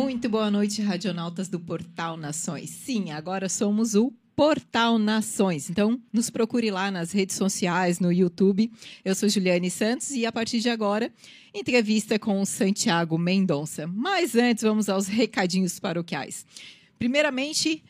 Muito boa noite, radionautas do Portal Nações. Sim, agora somos o Portal Nações. Então, nos procure lá nas redes sociais, no YouTube. Eu sou Juliane Santos e a partir de agora, entrevista com Santiago Mendonça. Mas antes, vamos aos recadinhos paroquiais. Primeiramente,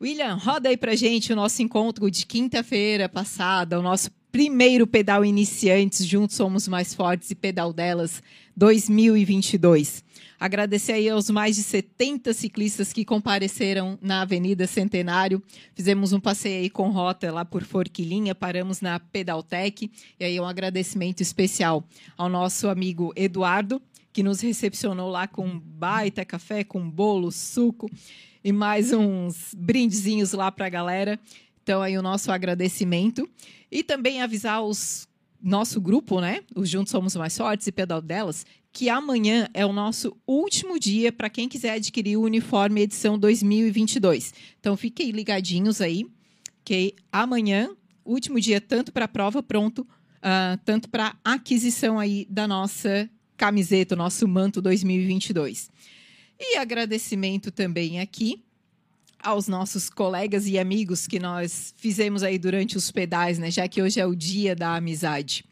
William, roda aí pra gente o nosso encontro de quinta-feira passada, o nosso primeiro pedal iniciantes, Juntos Somos Mais Fortes e Pedal Delas 2022. Agradecer aí aos mais de 70 ciclistas que compareceram na Avenida Centenário. Fizemos um passeio aí com rota lá por Forquilinha, paramos na Pedaltec. E aí um agradecimento especial ao nosso amigo Eduardo, que nos recepcionou lá com baita café, com bolo, suco e mais uns brindezinhos lá para a galera. Então aí o nosso agradecimento. E também avisar os nosso grupo, né? Os Juntos Somos Mais Fortes e Pedal Delas, que amanhã é o nosso último dia para quem quiser adquirir o uniforme edição 2022. Então fiquem ligadinhos aí, que amanhã, último dia tanto para a prova pronto, uh, tanto para aquisição aí da nossa camiseta, o nosso manto 2022. E agradecimento também aqui aos nossos colegas e amigos que nós fizemos aí durante os pedais, né? Já que hoje é o dia da amizade.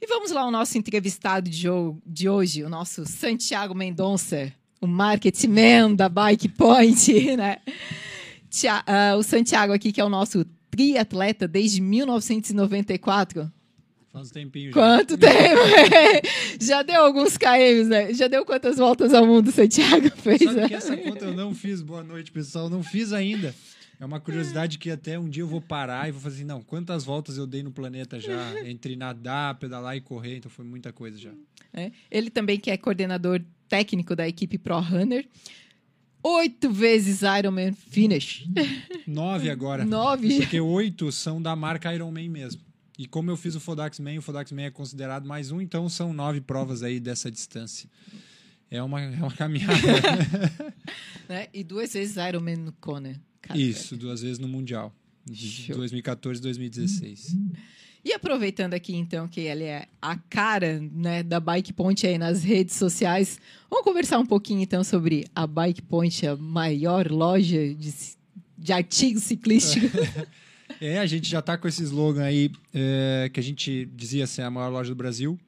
E vamos lá, o nosso entrevistado de, hoje, o nosso Santiago Mendonça, o marketing man da Bike Point, né? Uh, o Santiago aqui, que é o nosso triatleta desde 1994. Faz um tempinho já. Quanto tempo? já deu alguns KMs, né? Já deu quantas voltas ao mundo Santiago fez? Sabe que essa conta eu não fiz. Boa noite, pessoal. Não fiz ainda. É uma curiosidade que até um dia eu vou parar e vou fazer assim, não, quantas voltas eu dei no planeta já, entre nadar, pedalar e correr, então foi muita coisa já. É. Ele também que é coordenador técnico da equipe Pro Runner. Oito vezes Ironman Finish. Nove agora. Nove. Porque oito são da marca Ironman mesmo. E como eu fiz o Fodax Man, o Fodax Man é considerado mais um, então são nove provas aí dessa distância. É uma, é uma caminhada. né? E duas vezes Ironman no Kona. Isso, duas vezes no Mundial. De 2014 e 2016. E aproveitando aqui, então, que ele é a cara né, da Bike Point aí nas redes sociais, vamos conversar um pouquinho, então, sobre a Bike Point, a maior loja de, de artigos ciclísticos. É, a gente já está com esse slogan aí, é, que a gente dizia ser a maior loja do Brasil.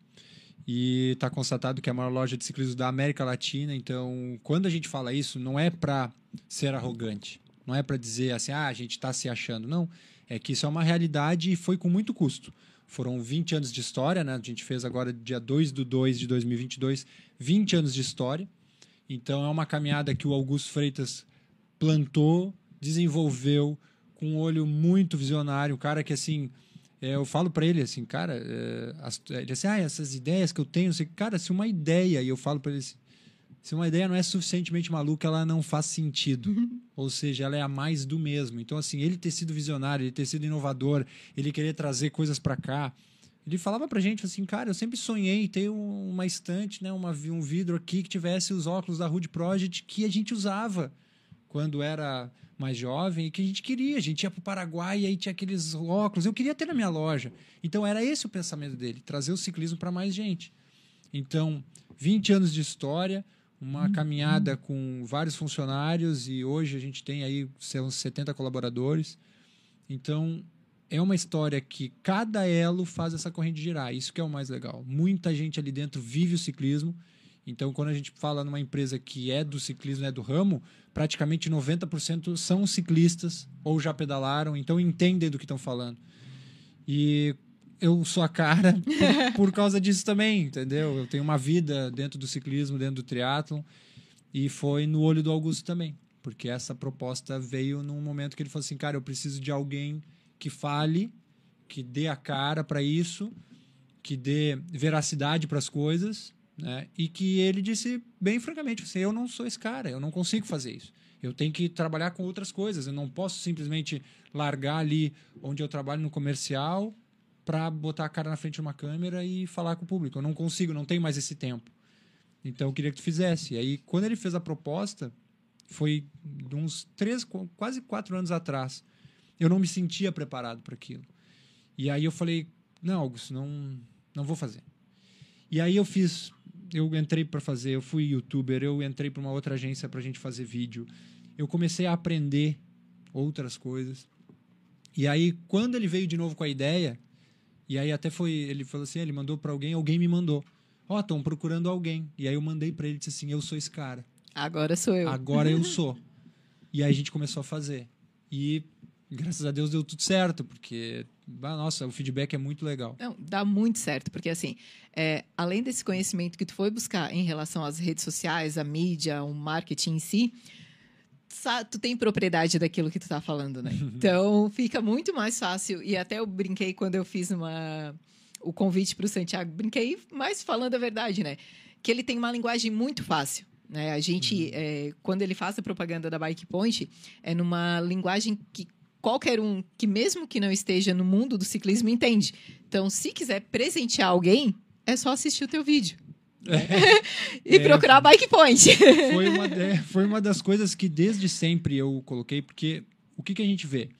E está constatado que é a maior loja de ciclismo da América Latina. Então, quando a gente fala isso, não é para ser arrogante. Não é para dizer assim, ah, a gente está se achando. Não. É que isso é uma realidade e foi com muito custo. Foram 20 anos de história, né? A gente fez agora, dia 2 do 2 de 2022, 20 anos de história. Então, é uma caminhada que o Augusto Freitas plantou, desenvolveu, com um olho muito visionário. Um cara que, assim, é, eu falo para ele assim, cara, é, as, ele assim, ah, essas ideias que eu tenho, assim, cara, se uma ideia, e eu falo para ele assim, se uma ideia não é suficientemente maluca, ela não faz sentido. Ou seja, ela é a mais do mesmo. Então, assim, ele ter sido visionário, ele ter sido inovador, ele querer trazer coisas para cá. Ele falava pra gente assim, cara, eu sempre sonhei ter uma estante, né, uma, um vidro aqui que tivesse os óculos da Hood Project que a gente usava quando era mais jovem e que a gente queria. A gente ia para o Paraguai e aí tinha aqueles óculos. Eu queria ter na minha loja. Então era esse o pensamento dele, trazer o ciclismo para mais gente. Então, 20 anos de história, uma uhum. caminhada com vários funcionários e hoje a gente tem aí uns 70 colaboradores. Então, é uma história que cada elo faz essa corrente girar. Isso que é o mais legal. Muita gente ali dentro vive o ciclismo então, quando a gente fala numa empresa que é do ciclismo, é do ramo, praticamente 90% são ciclistas ou já pedalaram, então entendem do que estão falando. E eu sou a cara por, por, causa disso também, entendeu? Eu tenho uma vida dentro do ciclismo, dentro do triatlon, e foi no olho do Augusto também, porque essa proposta veio num momento que ele falou assim, cara, eu preciso de alguém que fale, que dê a cara para isso, que dê veracidade para as coisas né? E que ele disse bem francamente: assim, eu não sou esse cara, eu não consigo fazer isso. Eu tenho que trabalhar com outras coisas. Eu não posso simplesmente largar ali onde eu trabalho no comercial para botar a cara na frente de uma câmera e falar com o público. Eu não consigo, não tenho mais esse tempo. Então eu queria que tu fizesse. E aí, quando ele fez a proposta, foi uns três, quase quatro anos atrás. Eu não me sentia preparado para aquilo. E aí eu falei: não, Augusto, não, não vou fazer. E aí eu fiz eu entrei para fazer, eu fui youtuber, eu entrei para uma outra agência para a gente fazer vídeo. Eu comecei a aprender outras coisas. E aí, quando ele veio de novo com a ideia, e aí até foi, ele falou assim, ele mandou para alguém, alguém me mandou. Ó, oh, estão procurando alguém. E aí eu mandei para ele disse assim, eu sou esse cara. Agora sou eu. Agora eu sou. E aí a gente começou a fazer. E graças a Deus deu tudo certo, porque ah, nossa, o feedback é muito legal. Não, dá muito certo, porque assim, é, além desse conhecimento que tu foi buscar em relação às redes sociais, a mídia, o marketing em si, tu tem propriedade daquilo que tu tá falando, né? Então fica muito mais fácil. E até eu brinquei quando eu fiz uma, o convite para o Santiago, brinquei mais falando a verdade, né? Que ele tem uma linguagem muito fácil. Né? A gente, uhum. é, quando ele faz a propaganda da Bike Point, é numa linguagem que qualquer um que, mesmo que não esteja no mundo do ciclismo, entende. Então, se quiser presentear alguém, é só assistir o teu vídeo. É, e é, procurar a Bike Point. Foi uma, é, foi uma das coisas que desde sempre eu coloquei, porque o que, que a gente vê?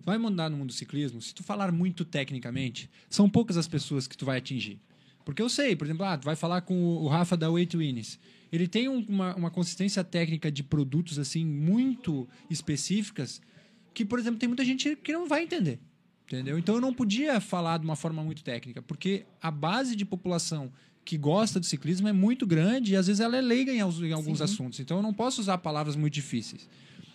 Vai mandar no mundo do ciclismo, se tu falar muito tecnicamente, são poucas as pessoas que tu vai atingir. Porque eu sei, por exemplo, ah, tu vai falar com o Rafa da Way Winners. Ele tem uma, uma consistência técnica de produtos assim muito específicas que, por exemplo, tem muita gente que não vai entender. Entendeu? Então eu não podia falar de uma forma muito técnica, porque a base de população que gosta do ciclismo é muito grande e às vezes ela é leiga em, alguns Sim. assuntos. Então eu não posso usar palavras muito difíceis.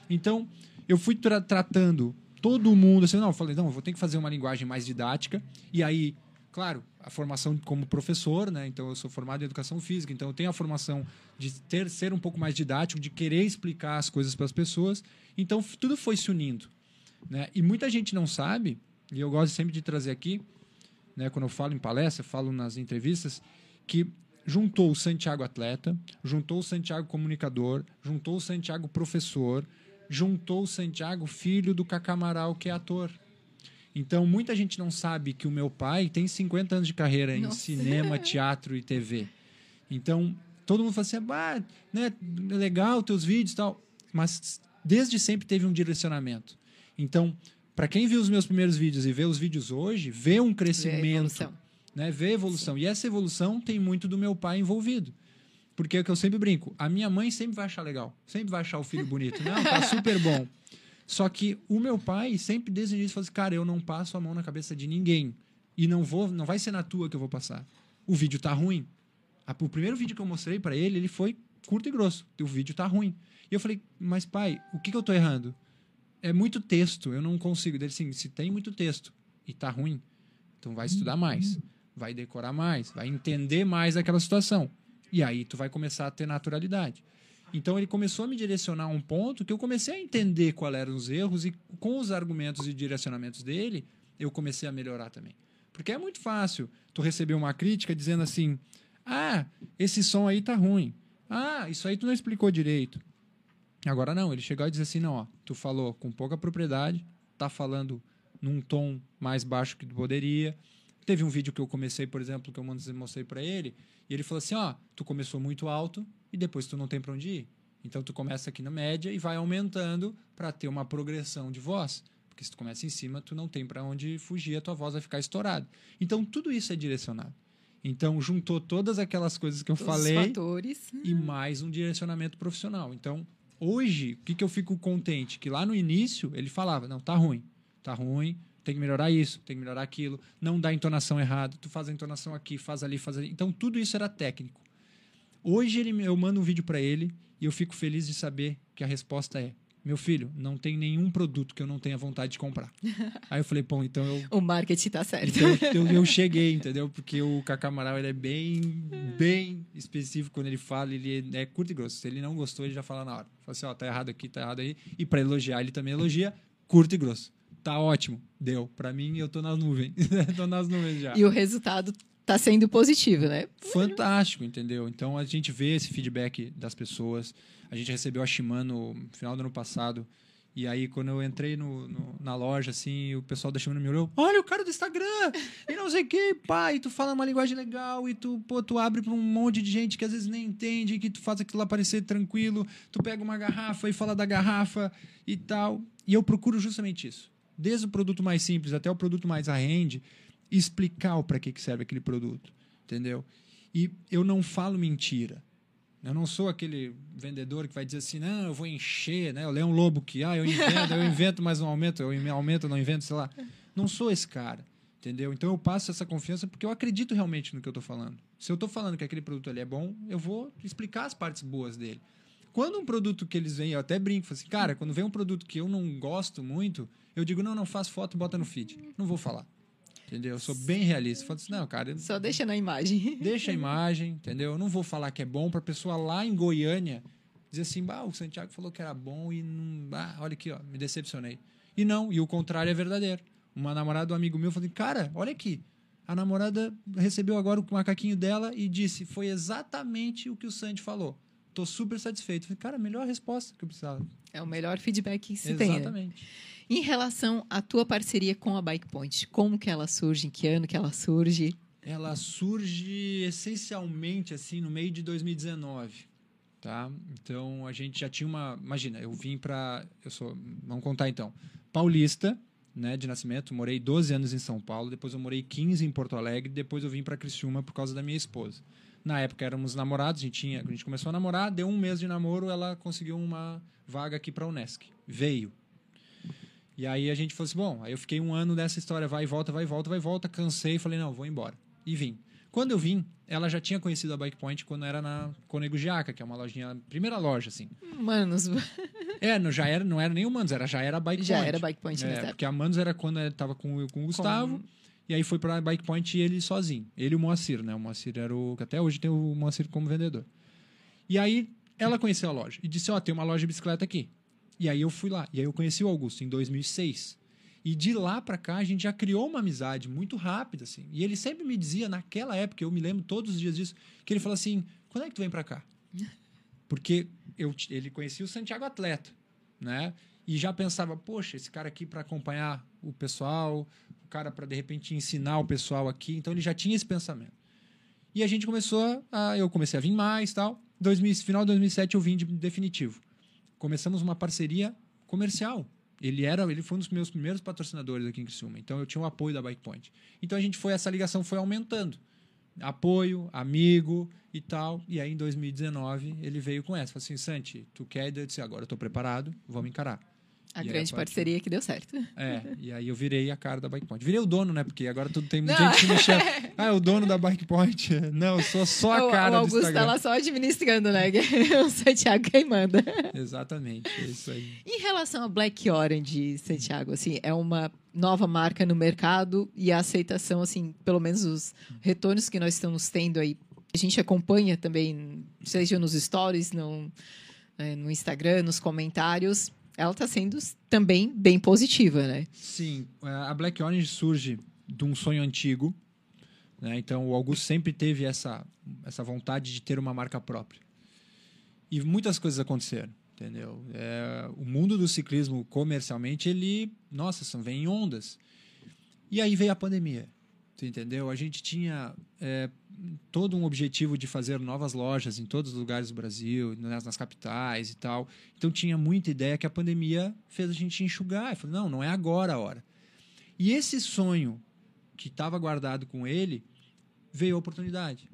Então eu fui tra tratando todo mundo assim, não, eu falei, não, eu vou ter que fazer uma linguagem mais didática. E aí, claro, a formação como professor, né? Então eu sou formado em educação física, então eu tenho a formação de ter ser um pouco mais didático, de querer explicar as coisas para as pessoas. Então tudo foi se unindo, né? E muita gente não sabe, e eu gosto sempre de trazer aqui, né, quando eu falo em palestra, falo nas entrevistas, que juntou o Santiago atleta, juntou o Santiago comunicador, juntou o Santiago professor, juntou o Santiago filho do Cacamaral que é ator. Então, muita gente não sabe que o meu pai tem 50 anos de carreira em Nossa. cinema, teatro e TV. Então, todo mundo fala assim, ah, né, legal teus vídeos e tal. Mas desde sempre teve um direcionamento. Então, para quem viu os meus primeiros vídeos e vê os vídeos hoje, vê um crescimento, vê evolução. Né, vê evolução. Sim. E essa evolução tem muito do meu pai envolvido. Porque é o que eu sempre brinco, a minha mãe sempre vai achar legal, sempre vai achar o filho bonito. Não, tá super bom. Só que o meu pai sempre desde o início falou assim, cara, eu não passo a mão na cabeça de ninguém. E não vou, não vai ser na tua que eu vou passar. O vídeo tá ruim. O primeiro vídeo que eu mostrei para ele, ele foi curto e grosso. O vídeo tá ruim. E eu falei, mas pai, o que, que eu tô errando? É muito texto, eu não consigo. Ele assim, se tem muito texto e tá ruim, então vai estudar mais, vai decorar mais, vai entender mais aquela situação. E aí tu vai começar a ter naturalidade. Então ele começou a me direcionar um ponto que eu comecei a entender quais eram os erros e com os argumentos e direcionamentos dele, eu comecei a melhorar também. Porque é muito fácil tu receber uma crítica dizendo assim: "Ah, esse som aí tá ruim. Ah, isso aí tu não explicou direito. Agora não, ele chegou e disse assim, não, ó, tu falou com pouca propriedade, tá falando num tom mais baixo que tu poderia. Teve um vídeo que eu comecei, por exemplo, que eu mostrei para ele, e ele falou assim, ó, tu começou muito alto e depois tu não tem para onde ir. Então tu começa aqui na média e vai aumentando para ter uma progressão de voz. Porque se tu começa em cima, tu não tem para onde fugir, a tua voz vai ficar estourada. Então tudo isso é direcionado. Então juntou todas aquelas coisas que eu Todos falei fatores. e mais um direcionamento profissional. Então, hoje, o que, que eu fico contente? Que lá no início ele falava: não, tá ruim, tá ruim, tem que melhorar isso, tem que melhorar aquilo, não dá entonação errada, tu faz a entonação aqui, faz ali, faz ali. Então, tudo isso era técnico. Hoje ele, eu mando um vídeo para ele e eu fico feliz de saber que a resposta é: meu filho, não tem nenhum produto que eu não tenha vontade de comprar. Aí eu falei, pô, então eu O marketing tá certo. então eu, eu cheguei, entendeu? Porque o Cacá Amaral ele é bem, bem específico quando ele fala, ele é curto e grosso. Se ele não gostou, ele já fala na hora. Fala assim, ó, tá errado aqui, tá errado aí. E para elogiar, ele também elogia, curto e grosso. Tá ótimo, deu. Para mim, eu tô nas nuvens. tô nas nuvens já. E o resultado tá sendo positivo, né? Fantástico, entendeu? Então a gente vê esse feedback das pessoas. A gente recebeu a Shimano no final do ano passado. E aí, quando eu entrei no, no- na loja, assim, o pessoal da Shimano me olhou, olha o cara do Instagram, e não sei o que, pá, e tu fala uma linguagem legal, e tu, pô, tu abre pra um monte de gente que às vezes nem entende, que tu faz aquilo lá parecer tranquilo, tu pega uma garrafa e fala da garrafa e tal. E eu procuro justamente isso. Desde o produto mais simples até o produto mais high-end, explicar para que que serve aquele produto, entendeu? E eu não falo mentira. Eu não sou aquele vendedor que vai dizer assim, não, eu vou encher, né? Eu leio um lobo que, ah, eu invento, eu invento, mas não aumento, eu aumento, não invento, sei lá. Não sou esse cara, entendeu? Então eu passo essa confiança porque eu acredito realmente no que eu estou falando. Se eu estou falando que aquele produto ali é bom, eu vou explicar as partes boas dele. Quando um produto que eles vêm, eu até brinco, assim, cara, quando vem um produto que eu não gosto muito, eu digo, não, não, faz foto e bota no feed. Não vou falar. Entendeu? Eu sou bem realista. Eu falo assim, não, cara, Só deixa na imagem. Deixa a imagem, entendeu? Eu não vou falar que é bom para pessoa lá em Goiânia dizer assim, bah, o Santiago falou que era bom e não, ah, olha aqui, ó, me decepcionei. E não, e o contrário é verdadeiro. Uma namorada do amigo meu falou assim, cara, olha aqui. A namorada recebeu agora o macaquinho dela e disse, foi exatamente o que o Sandy falou. Tô super satisfeito. Falei, cara, melhor resposta que eu precisava. É o melhor feedback que se tem. né? exatamente. Em relação à tua parceria com a Bike Point, como que ela surge? Em que ano que ela surge? Ela surge essencialmente assim no meio de 2019, tá? Então a gente já tinha uma, imagina, eu vim para, eu sou, vamos contar então, paulista, né, de nascimento, morei 12 anos em São Paulo, depois eu morei 15 em Porto Alegre, depois eu vim para Criciúma por causa da minha esposa. Na época éramos namorados, a gente tinha, a gente começou a namorar, deu um mês de namoro, ela conseguiu uma vaga aqui para a Unesc. Veio. E aí a gente falou assim, bom, aí eu fiquei um ano nessa história, vai e volta, vai e volta, vai e volta, cansei, falei, não, vou embora. E vim. Quando eu vim, ela já tinha conhecido a Bike Point quando era na Conego Giaca, que é uma lojinha, primeira loja, assim. Manos, É, não, já era, não era nem o Manos, era, já era a Bike já Point. era Bike Point É, porque a Manos era quando ele tava com, com o Gustavo, e aí foi pra Bike Point ele sozinho. Ele e o Moacir, né? O Moacir era o. que Até hoje tem o Moacir como vendedor. E aí ela conheceu a loja e disse: Ó, tem uma loja de bicicleta aqui. E aí eu fui lá. E aí eu conheci o Augusto em 2006. E de lá pra cá a gente já criou uma amizade muito rápida, assim. E ele sempre me dizia, naquela época, eu me lembro todos os dias disso, que ele falou assim: quando é que tu vem pra cá? Porque eu, ele conhecia o Santiago Atleta, né? E já pensava, poxa, esse cara aqui para acompanhar o pessoal, o cara para de repente ensinar o pessoal aqui. Então ele já tinha esse pensamento. E a gente começou a, eu comecei a vir mais, tal. 2000, final de 2007 eu vim de definitivo. Começamos uma parceria comercial. Ele era, ele foi um dos meus primeiros patrocinadores aqui em Criciúma. Então eu tinha o apoio da Bike Point. Então a gente foi essa ligação foi aumentando. Apoio, amigo e tal. E aí em 2019 ele veio com essa, falou assim: "Santi, tu quer?" Eu disse: "Agora eu tô preparado, vamos encarar". A E grande a partir- parceria que deu certo. É, e aí eu virei a cara da Bike Point. Virei o dono, né? Porque agora tudo tem muita gente me mexendo. Ah, é o dono da Bike Point. Não, eu sou só a o, cara o do Augusto Instagram. tá lá só administrando, né? o Santiago quem manda. Exatamente, é isso aí. Em relação a Black Orange, Santiago, assim, é uma nova marca no mercado e a aceitação, assim, pelo menos os retornos que nós estamos tendo aí, a gente acompanha também, seja nos stories, no, eh, no Instagram, nos comentários, ela está sendo também bem positiva, né? Sim, a Black Orange surge de um sonho antigo. Né? Então, o Augusto sempre teve essa, essa vontade de ter uma marca própria. E muitas coisas aconteceram, entendeu? É, o mundo do ciclismo comercialmente, ele, nossa, são, vem em ondas. E aí veio a pandemia, entendeu? A gente tinha é, todo um objetivo de fazer novas lojas em todos os lugares do Brasil, nas, nas, capitais e tal. Então tinha muita ideia que a pandemia fez a gente enxugar. Eu falei, não, não é agora a hora. E esse sonho que estava guardado com ele, veio a oportunidade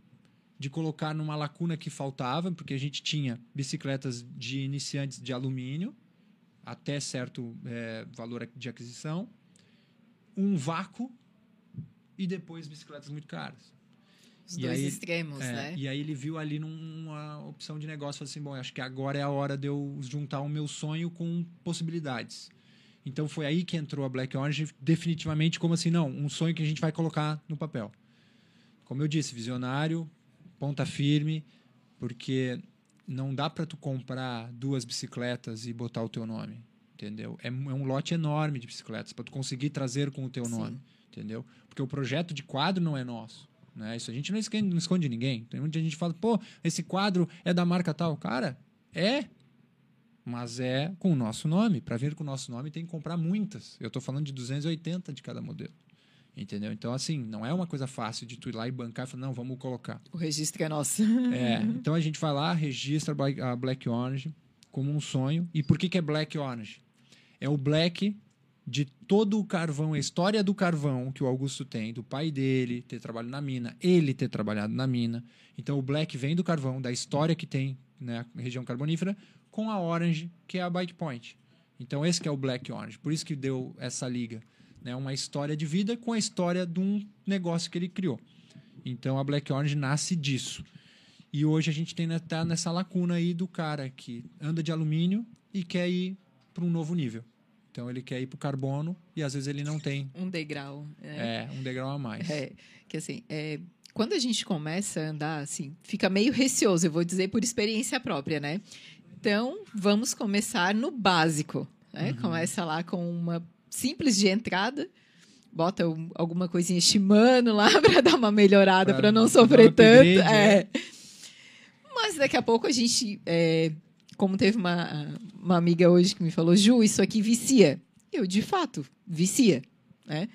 de colocar numa lacuna que faltava, porque a gente tinha bicicletas de iniciantes de alumínio, até certo é, valor de aquisição, um vácuo e depois bicicletas muito caras. Os e dois aí, extremos, é, né? E aí ele viu ali numa opção de negócio, falou assim, bom, acho que agora é a hora de eu juntar o meu sonho com possibilidades. Então foi aí que entrou a Black Orange definitivamente como assim, não, um sonho que a gente vai colocar no papel. Como eu disse, visionário, ponta firme, porque não dá para tu comprar duas bicicletas e botar o teu nome, entendeu? É, é um lote enorme de bicicletas para tu conseguir trazer com o teu Sim. nome, entendeu? Porque o projeto de quadro não é nosso. Né? Isso a gente não esconde, não esconde ninguém. Tem muita gente fala, pô, esse quadro é da marca tal. Cara, é, mas é com o nosso nome. Para vir com o nosso nome tem que comprar muitas. Eu estou falando de 280 de cada modelo. Entendeu? Então, assim, não é uma coisa fácil de tu ir lá e bancar e falar, não, vamos colocar. O registro é nosso. É. Então a gente vai lá, registra a Black Orange como um sonho. E por que, que é Black Orange? É o Black de todo o carvão, a história do carvão que o Augusto tem, do pai dele ter trabalhado na mina, ele ter trabalhado na mina. Então o Black vem do carvão, da história que tem na né, região carbonífera, com a Orange, que é a Bike Point. Então esse que é o Black Orange. Por isso que deu essa liga. Né? Uma história de vida com a história de um negócio que ele criou. Então a Black Orange nasce disso. E hoje a gente tem tá nessa lacuna aí do cara que anda de alumínio e quer ir para um novo nível. Então ele quer ir para o carbono e às vezes ele não tem. Um degrau. É, é um degrau a mais. É, que assim, é, quando a gente começa a andar, assim, fica meio receoso, eu vou dizer por experiência própria, né? Então, vamos começar no básico. Né? Uhum. Começa lá com uma simples de entrada, bota um, alguma coisinha Shimano lá para dar uma melhorada, para não sofrer tanto. É. Mas daqui a pouco a gente, é, como teve uma, uma amiga hoje que me falou, Ju, isso aqui vicia. Eu, de fato, vicia. Né?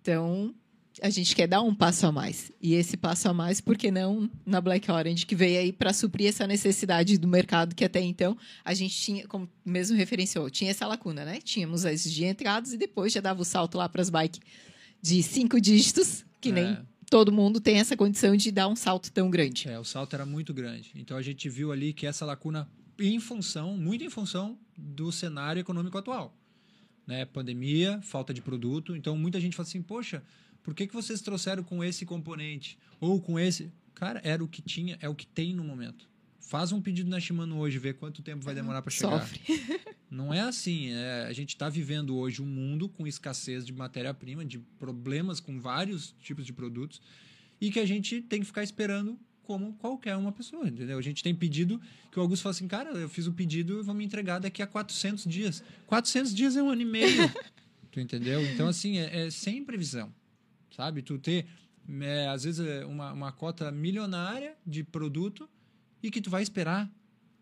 Então, a gente quer dar um passo a mais. E esse passo a mais, por que não na Black Orange, que veio aí para suprir essa necessidade do mercado que até então a gente tinha, como mesmo referenciou, tinha essa lacuna, né? Tínhamos as de entradas e depois já dava o salto lá para as bikes de cinco dígitos, que é. nem todo mundo tem essa condição de dar um salto tão grande. É, o salto era muito grande. Então a gente viu ali que essa lacuna, em função, muito em função do cenário econômico atual. Né? Pandemia, falta de produto. Então muita gente fala assim, poxa por que, que vocês trouxeram com esse componente? Ou com esse? Cara, era o que tinha, é o que tem no momento. Faz um pedido na Shimano hoje, vê quanto tempo vai demorar para chegar. Sofre. Não é assim. É, a gente está vivendo hoje um mundo com escassez de matéria-prima, de problemas com vários tipos de produtos, e que a gente tem que ficar esperando como qualquer uma pessoa, entendeu? A gente tem pedido que o Augusto fala assim, cara, eu fiz o pedido e vou me entregar daqui a 400 dias. 400 dias é um ano e meio, tu entendeu? Então, assim, é, é sem previsão sabe? Tu ter, é, às vezes, é, uma, uma cota milionária de produto e que tu vai esperar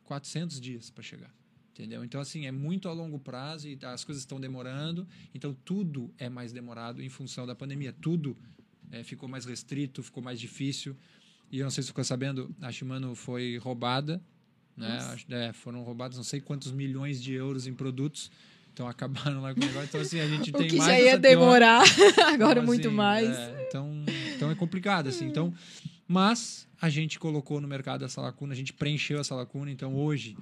400 dias para chegar. Entendeu? Então, assim, é muito a longo prazo e as coisas estão demorando. Então, tudo é mais demorado em função da pandemia. Tudo é, ficou mais restrito, ficou mais difícil. E eu não sei se você ficou sabendo, a Shimano foi roubada. Né? É, foram roubados não sei quantos milhões de euros em produtos então acabaram lá com o negócio. Então, assim, a gente o tem que mais. já ia demorar, agora então, muito assim, mais. É, então, então é complicado, assim. Então, mas a gente colocou no mercado essa lacuna, a gente preencheu essa lacuna. Então, hoje,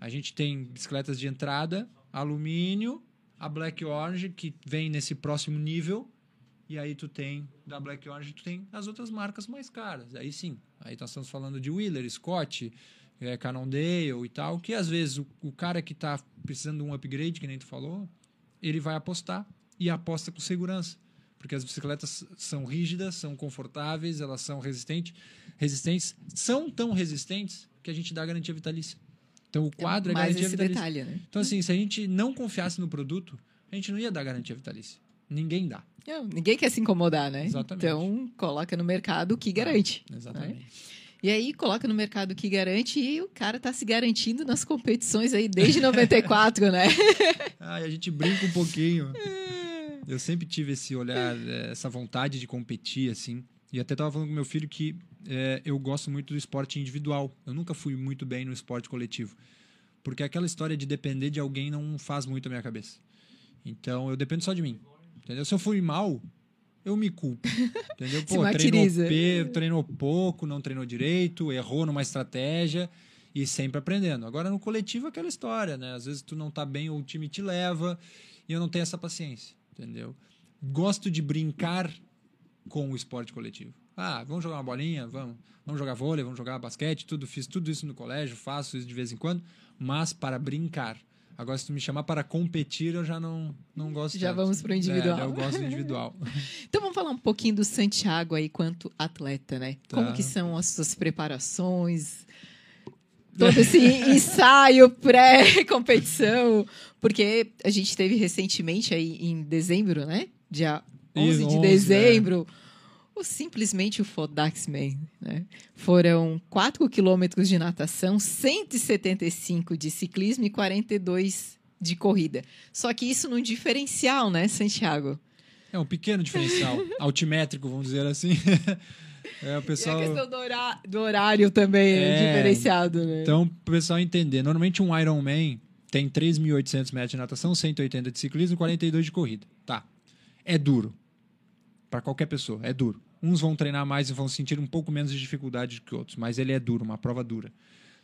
a gente tem bicicletas de entrada, alumínio, a Black Orange, que vem nesse próximo nível. E aí tu tem, da Black Orange, tu tem as outras marcas mais caras. Aí sim. Aí nós estamos falando de Wheeler, Scott, é, Cannondale e tal, que às vezes o, o cara que está precisando de um upgrade, que nem tu falou, ele vai apostar e aposta com segurança. Porque as bicicletas são rígidas, são confortáveis, elas são resistentes, resistentes, são tão resistentes que a gente dá garantia vitalícia. Então o quadro é, é garantia vitalícia. Detalhe, né? Então assim, se a gente não confiasse no produto, a gente não ia dar garantia vitalícia. Ninguém dá. Não, ninguém quer se incomodar, né? Exatamente. Então coloca no mercado o que garante. Ah, exatamente. Né? E aí coloca no mercado que garante e o cara tá se garantindo nas competições aí desde 94, né? Ah, a gente brinca um pouquinho. Eu sempre tive esse olhar, eh, essa vontade de competir, assim. E até tava falando com meu filho que é, eu gosto muito do esporte individual. Eu nunca fui muito bem no esporte coletivo. Porque aquela história de depender de alguém não faz muito a minha cabeça. Então, eu dependo só de mim. Entendeu? Se eu fui mal, eu me culpo. Entendeu? Pô, treinou, pe- treinou pouco, não treinou direito, errou numa estratégia e sempre aprendendo. Agora, no coletivo, é aquela história, né? Às vezes tu não tá bem ou o time te leva e eu não tenho essa paciência, entendeu? Gosto de brincar com o esporte coletivo. Ah, vamos jogar uma bolinha, vamos, vamos jogar vôlei, vamos jogar basquete, tudo, fiz tudo isso no colégio, faço isso de vez em quando, mas para brincar. Agora, se tu me chamar para competir, eu já não, não gosto Já tanto. vamos pro individual. É, eu gosto do individual. Então vamos falar um pouquinho do Santiago aí quanto atleta, né? Tá. Como que são as suas preparações? Todo esse ensaio pré-competição, porque a gente teve recentemente aí em dezembro, né? Dia 11 Isso, de 11, dezembro, o simplesmente o Fodaxman, né? Foram 4 quilômetros de natação, 175 de ciclismo e 42 de corrida. Só que isso num diferencial, né, Santiago? É um pequeno diferencial, altimétrico, vamos dizer assim. É, o pessoal... E a questão do, hora- do horário também é, É, diferenciado, né? Então, para o pessoal entender, normalmente um Ironman tem 3.800 metros de natação, 180 de ciclismo e 42 de corrida. Tá. É duro. Para qualquer pessoa, é duro. Uns vão treinar mais e vão sentir um pouco menos de dificuldade que outros, mas ele é duro, uma prova dura.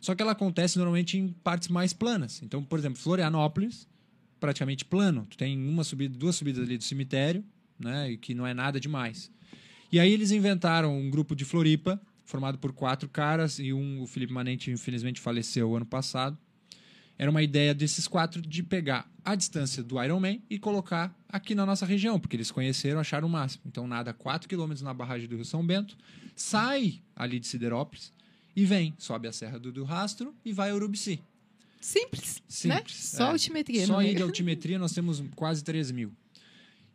Só que ela acontece normalmente em partes mais planas. Então, por exemplo, Florianópolis, praticamente plano. Tu tem uma subida, duas subidas ali do cemitério, né, que não é nada demais. E aí eles inventaram um grupo de Floripa, formado por quatro caras, e um, o Felipe Manente, infelizmente, faleceu ano passado. Era uma ideia desses quatro de pegar a distância do Ironman e colocar aqui na nossa região, porque eles conheceram, acharam o máximo. Então nada 4 km na barragem do Rio São Bento, sai ali de Siderópolis e vem, sobe a Serra do, do Rastro e vai a Urubici. Simples, né? Simples, Só é. altimetria. Só é? de altimetria nós temos quase 3 mil.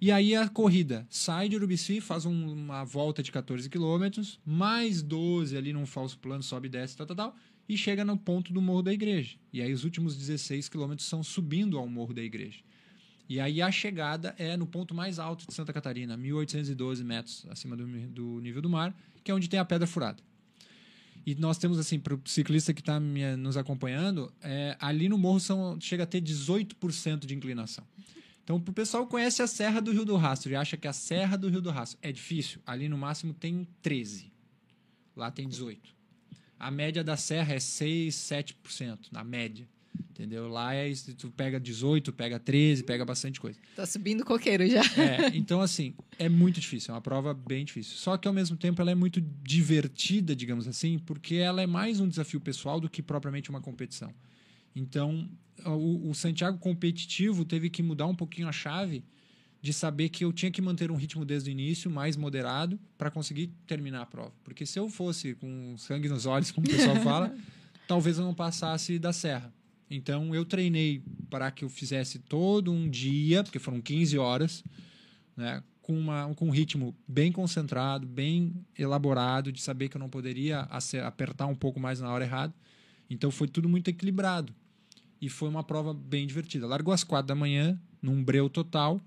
E aí a corrida sai de Urubici, faz um- uma volta de 14 quilômetros, mais 12 ali num falso plano, sobe e desce, tal, tal, tal, e chega no ponto do Morro da Igreja. E aí os últimos 16 quilômetros são subindo ao Morro da Igreja. E aí a chegada é no ponto mais alto de Santa Catarina, 1.812 metros acima do, do nível do mar, que é onde tem a Pedra Furada. E nós temos, assim, para o ciclista que está nos acompanhando, é, ali no morro são, chega a ter 18% de inclinação. Então, o pessoal conhece a Serra do Rio do Rastro e acha que a Serra do Rio do Rastro é difícil. Ali no máximo tem 13. Lá tem 18. A média da serra é 6, 7%, na média. Entendeu? Lá é, tu pega 18, pega 13, pega bastante coisa. Tá subindo coqueiro já. É, então, assim, é muito difícil, é uma prova bem difícil. Só que, ao mesmo tempo, ela é muito divertida, digamos assim, porque ela é mais um desafio pessoal do que propriamente uma competição. Então, o, o Santiago competitivo teve que mudar um pouquinho a chave de saber que eu tinha que manter um ritmo desde o início, mais moderado, para conseguir terminar a prova. Porque se eu fosse com sangue nos olhos, como o pessoal fala, talvez eu não passasse da serra. Então, eu treinei para que eu fizesse todo um dia, porque foram 15 horas, né, com, uma, com um ritmo bem concentrado, bem elaborado, de saber que eu não poderia apertar um pouco mais na hora errada. Então, foi tudo muito equilibrado. E foi uma prova bem divertida. Largou às quatro da manhã, num breu total.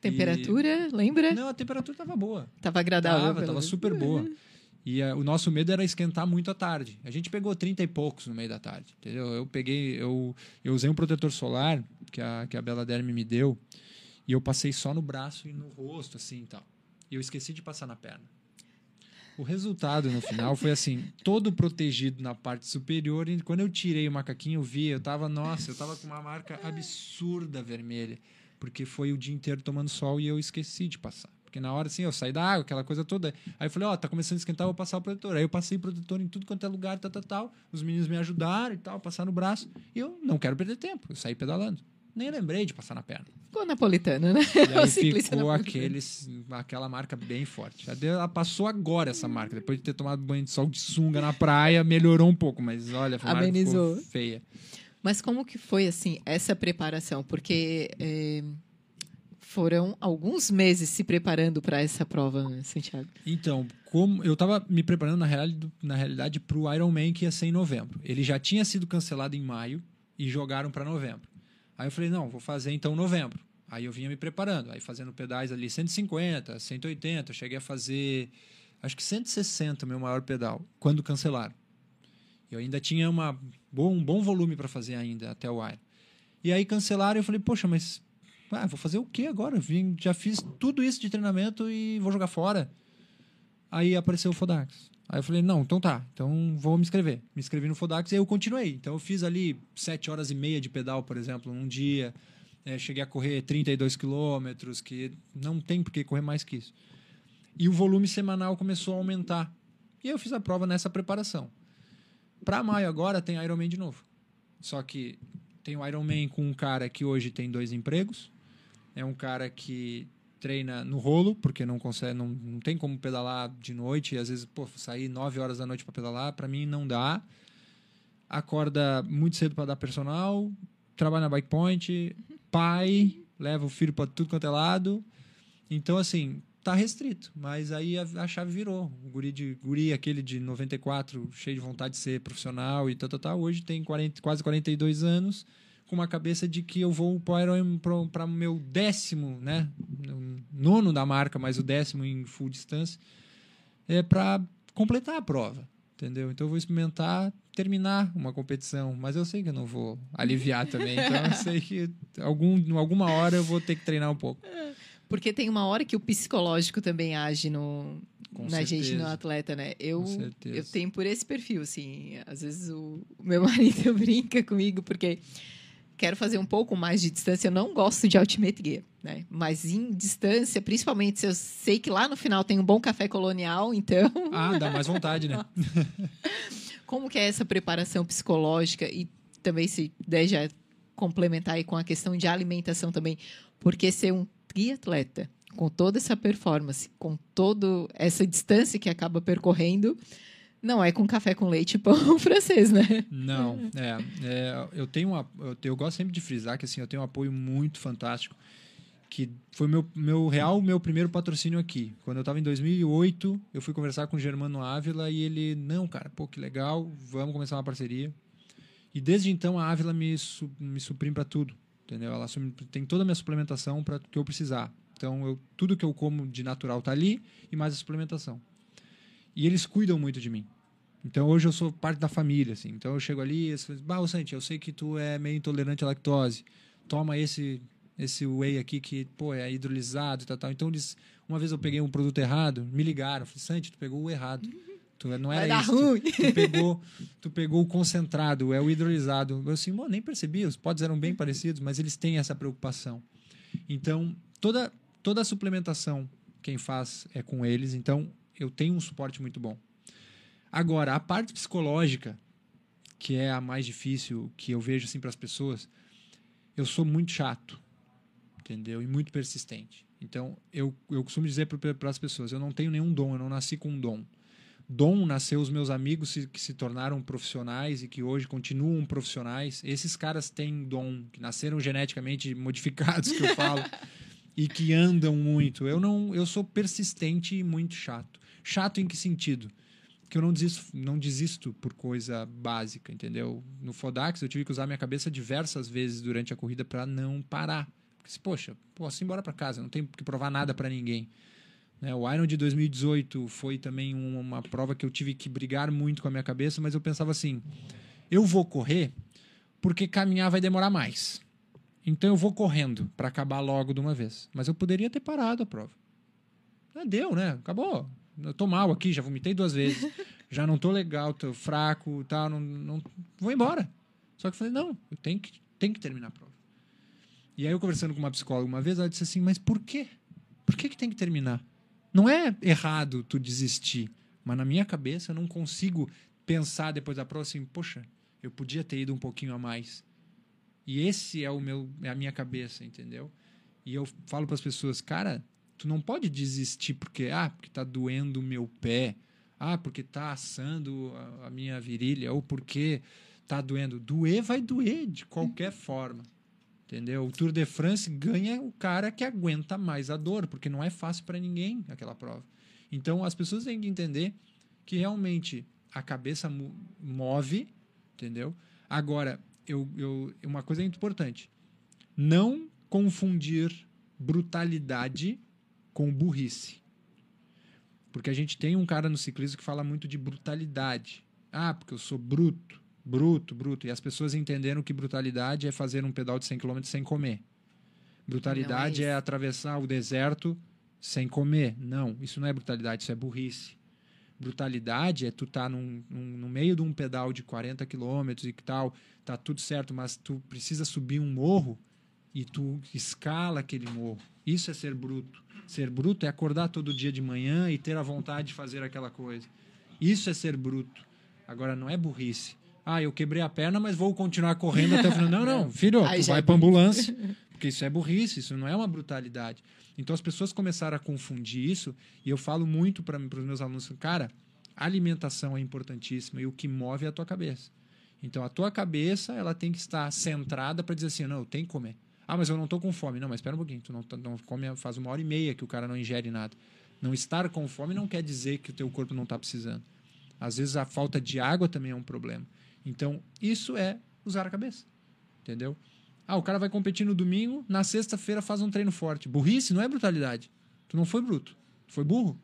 Temperatura, lembra? Não, a temperatura estava boa. Tava agradável. Tava, tava super boa. E eh, o nosso medo era esquentar muito à tarde. A gente pegou 30 e poucos no meio da tarde, entendeu? Eu peguei, eu, eu usei um protetor solar que a, que a Bela Derme me deu e eu passei só no braço e no rosto, assim e tal. E eu esqueci de passar na perna. O resultado no final foi assim, todo protegido na parte superior. E quando eu tirei o macaquinho, eu vi, eu tava, nossa, eu tava com uma marca absurda vermelha. Porque foi o dia inteiro tomando sol e eu esqueci de passar. Porque na hora, assim, eu saí da água, aquela coisa toda. Aí eu falei, ó, tá começando a esquentar, vou passar o protetor. Aí eu passei protetor em tudo quanto é lugar, tal, tal, tal. Os meninos me ajudaram e tal, passar no braço. E eu não quero perder tempo, eu saí pedalando. Nem lembrei de passar na perna. Ficou napolitano, né? E O aí ficou aqueles, aquela marca bem forte. Ela passou agora essa marca. Depois de ter tomado banho de sol de sunga na praia, melhorou um pouco. Mas olha, marca Amenizou. feia. Mas como que foi, assim, essa preparação? Porque é, foram alguns meses se preparando para essa prova, né, Santiago? Então, como eu estava me preparando na realidade, na realidade para o Ironman que ia ser em novembro. Ele já tinha sido cancelado em maio e jogaram para novembro. Aí eu falei, não, vou fazer então novembro. Aí eu vinha me preparando, aí fazendo pedais ali 150, 180, eu cheguei a fazer acho que 160 meu maior pedal quando cancelaram. Eu ainda tinha uma bom, um bom volume para fazer ainda até o Iron. E aí cancelaram e eu falei, poxa, mas ah, vou fazer o que agora? Vim, já fiz tudo isso de treinamento e vou jogar fora. Aí apareceu o Fodax. Aí eu falei, não, então tá, então vou me inscrever. Me inscrevi no Fodax e eu continuei. Então eu fiz ali sete horas e meia de pedal, por exemplo, num dia. É, cheguei a correr 32 quilômetros, que não tem por que correr mais que isso. E o volume semanal começou a aumentar. E eu fiz a prova nessa preparação. Para maio agora tem Ironman de novo. Só que tem o Ironman com um cara que hoje tem dois empregos. É um cara que treina no rolo, porque não consegue, não, não tem como pedalar de noite. E às vezes, pô, sair 9 horas da noite para pedalar, para mim não dá. Acorda muito cedo para dar personal, trabalha na bike point, pai, leva o filho para tudo quanto é lado. Então, assim, tá restrito. Mas aí a, a, chave virou. O guri, de, guri, aquele de 94, cheio de vontade de ser profissional e tal, tal, tal, hoje tem 40, quase 42 anos, com uma cabeça de que eu vou para o meu décimo, né? Nono da marca, mas o décimo em full distância, é para completar a prova. Entendeu? Então eu vou experimentar terminar uma competição, mas eu sei que eu não vou aliviar também. Então eu sei que algum, alguma hora eu vou ter que treinar um pouco. Porque tem uma hora que o psicológico também age no, Com na certeza. gente, no atleta, né? Eu, eu tenho por esse perfil, assim. Às vezes o, o meu marido brinca comigo, porque quero fazer um pouco mais de distância. Eu não gosto de ultimate gear, né? Mas em distância, principalmente se eu sei que lá no final tem um bom café colonial, então... Ah, dá mais vontade, né? Como que é essa preparação psicológica e também se der já complementar aí com a questão de alimentação também, porque ser um triatleta com toda essa performance, com toda essa distância que acaba percorrendo, não é com café com leite e pão francês, né? Não, é, é, eu tenho uma, eu, eu gosto sempre de frisar que assim eu tenho um apoio muito fantástico que foi meu, meu real meu primeiro patrocínio aqui. Quando eu estava em 2008, eu fui conversar com o Germano Ávila e ele, não, cara, pô, que legal, vamos começar uma parceria. E desde então a Ávila me, me suprime para tudo, entendeu? Ela tem toda a minha suplementação para que eu precisar. Então, eu, tudo que eu como de natural tá ali e mais a suplementação. E eles cuidam muito de mim. Então, hoje eu sou parte da família, assim. Então, eu chego ali e falo, bah, Santi, eu sei que tu é meio intolerante à lactose. Toma esse esse whey aqui que, pô, é hidrolisado e tal, tal. Então, eles, uma vez eu peguei um produto errado, me ligaram. Falei, Santi, tu pegou o errado. Tu, não era Vai dar isso. ruim. Tu, tu pegou, tu pegou o concentrado, é o hidrolisado. Eu assim, nem percebi, os pods eram bem parecidos, mas eles têm essa preocupação. Então, toda, toda a suplementação, quem faz é com eles. Então, eu tenho um suporte muito bom. Agora, a parte psicológica, que é a mais difícil, que eu vejo assim para as pessoas, eu sou muito chato entendeu? E muito persistente. Então, eu, eu costumo dizer para as pessoas: eu não tenho nenhum dom, eu não nasci com um dom. Dom nasceu os meus amigos que se tornaram profissionais e que hoje continuam profissionais. Esses caras têm dom, que nasceram geneticamente modificados, que eu falo, e que andam muito. Eu não, eu sou persistente e muito chato. Chato em que sentido? Que eu não desisto, não desisto por coisa básica, entendeu? No Fodax eu tive que usar minha cabeça diversas vezes durante a corrida para não parar porque, poxa, posso ir embora para casa, não tenho que provar nada para ninguém. Né? O Iron de 2018 foi também uma prova que eu tive que brigar muito com a minha cabeça, mas eu pensava assim: eu vou correr porque caminhar vai demorar mais. Então eu vou correndo para acabar logo de uma vez. Mas eu poderia ter parado a prova. Ah, deu, né? Acabou. Eu tô mal aqui, já vomitei duas vezes. já não tô legal, tô fraco, tal, não, não vou embora. Só que eu falei, não, eu tenho que, tenho que terminar a prova. E aí eu conversando com uma psicóloga uma vez, ela disse assim, mas por quê? Por que, que tem que terminar? Não é errado tu desistir, mas na minha cabeça eu não consigo pensar depois da prova assim, poxa, eu podia ter ido um pouquinho a mais. E esse é o meu, é a minha cabeça, entendeu? E eu falo para as pessoas, cara, tu não pode desistir porque ah, porque tá doendo o meu pé, ah, porque tá assando a, a minha virilha ou porque tá doendo. Doer vai doer de qualquer forma Entendeu? O Tour de France ganha o cara que aguenta mais a dor, porque não é fácil para ninguém aquela prova. Então as pessoas têm que entender que realmente a cabeça move, entendeu? Agora, eu, eu, uma coisa importante: não confundir brutalidade com burrice. Porque a gente tem um cara no ciclismo que fala muito de brutalidade. Ah, porque eu sou bruto, bruto, bruto. E as pessoas entenderam que brutalidade é fazer um pedal de 100 km sem comer. Brutalidade é, é, atravessar o deserto sem comer. Não, isso não é brutalidade, isso é burrice. Brutalidade é tu estar tá num, num, no meio de um pedal de 40 km e que tal, tá tudo certo, mas tu precisa subir um morro e tu escala aquele morro. Isso é ser bruto. Ser bruto é acordar todo dia de manhã e ter a vontade de fazer aquela coisa. Isso é ser bruto. Agora, não é burrice. Ah, eu quebrei a perna, mas vou continuar correndo até o final. Não, não, filho, tu vai é para ambulância. Porque isso é burrice, isso não é uma brutalidade. Então as pessoas começaram a confundir isso, e eu falo muito para os meus alunos, cara, alimentação é importantíssima e o que move é a tua cabeça. Então a tua cabeça, ela tem que estar centrada para dizer assim, não, eu tenho que comer. Ah, mas eu não estou com fome. Não, mas espera um pouquinho. Tu não, tá, não come faz uma hora e meia que o cara não ingere nada. Não estar com fome não quer dizer que o teu corpo não está precisando. Às vezes a falta de água também é um problema. Então, isso é usar a cabeça. Entendeu? Ah, o cara vai competir no domingo, na sexta-feira faz um treino forte. Burrice não é brutalidade. Tu não foi bruto. Tu foi burro.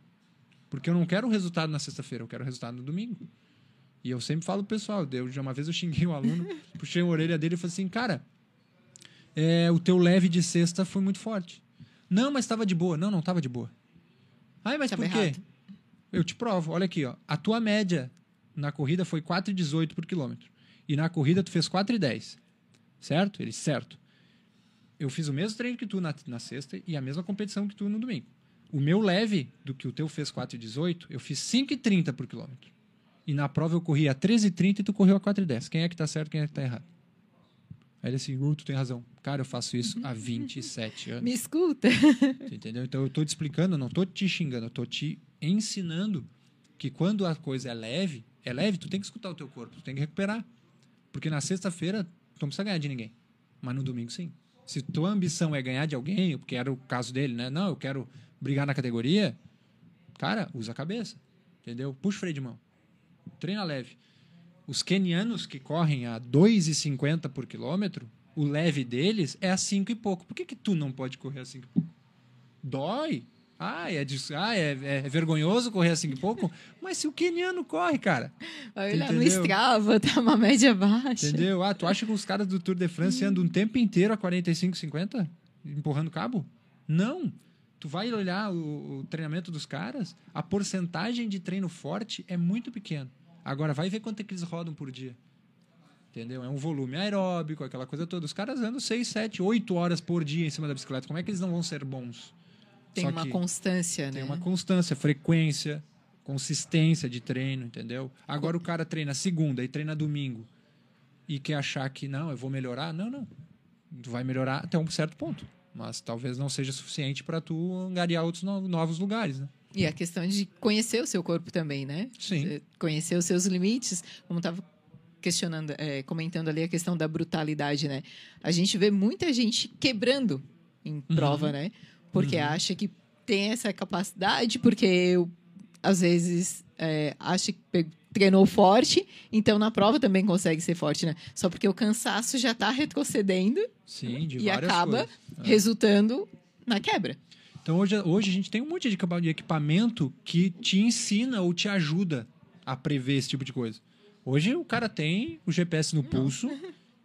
Porque eu não quero o resultado na sexta-feira, eu quero o resultado no domingo. E eu sempre falo pro pessoal, eu, uma vez eu xinguei um aluno, puxei a orelha dele e falei assim, cara, é, o teu leve de sexta foi muito forte. Não, mas estava de boa. Não, não estava de boa. Ai, mas tava por quê? Errado. Eu te provo. Olha aqui, ó. A tua média na corrida foi 4,18 por quilômetro. E na corrida tu fez 4,10. Certo? Ele, certo. Eu fiz o mesmo treino que tu na, na sexta e a mesma competição que tu no domingo. O meu leve, do que o teu fez 4,18, eu fiz 5,30 por quilômetro. E na prova eu corri a 13,30 e tu correu a 4,10. Quem é que tá certo, quem é que tá errado? Aí ele assim, uh, tu tem razão. Cara, eu faço isso há 27 anos. Me escuta. Entendeu? Então eu tô te explicando, não tô te xingando, eu tô te ensinando que quando a coisa é leve, é leve, tu tem que escutar o teu corpo, tu tem que recuperar. Porque na sexta-feira tu não precisa ganhar de ninguém. Mas no domingo sim. Se tua ambição é ganhar de alguém, porque era o caso dele, né? Não, eu quero brigar na categoria. Cara, usa a cabeça. Entendeu? Puxa o freio de mão. Treina leve. Os kenianos que correm a 2,50 por quilômetro, o leve deles é a 5 e pouco. Por que, que tu não pode correr a 5 e pouco? Dói. Ah, é, de, ah é, é, vergonhoso correr a 5 e pouco? Mas se o keniano corre, cara. Vai olhar no Strava, tá uma média baixa. Entendeu? Ah, tu acha que os caras do Tour de France andam um tempo inteiro a 45, 50? Empurrando cabo? Não. Tu vai olhar o, o treinamento dos caras, a porcentagem de treino forte é muito pequena. Agora, vai ver quanto é que eles rodam por dia. Entendeu? É um volume aeróbico, aquela coisa toda. Os caras andam 6, 7, 8 horas por dia em cima da bicicleta. Como é que eles não vão ser bons? Tem Só uma constância, tem né? Tem uma constância, frequência, consistência de treino, entendeu? Agora o cara treina segunda e treina domingo e quer achar que não, eu vou melhorar. Não, não. Tu vai melhorar até um certo ponto. Mas talvez não seja suficiente para tu angariar outros novos lugares, né? E a questão de conhecer o seu corpo também, né? Sim. Conhecer os seus limites, como estava questionando, é, comentando ali a questão da brutalidade, né? A gente vê muita gente quebrando em prova, uhum. né? Porque uhum. acha que tem essa capacidade, porque eu, às vezes é, acha que treinou forte, então na prova também consegue ser forte, né? Só porque o cansaço já está retrocedendo Sim, e acaba coisas. É. resultando na quebra. Então hoje, hoje a gente tem um monte de equipamento que te ensina ou te ajuda a prever esse tipo de coisa. Hoje o cara tem o GPS no pulso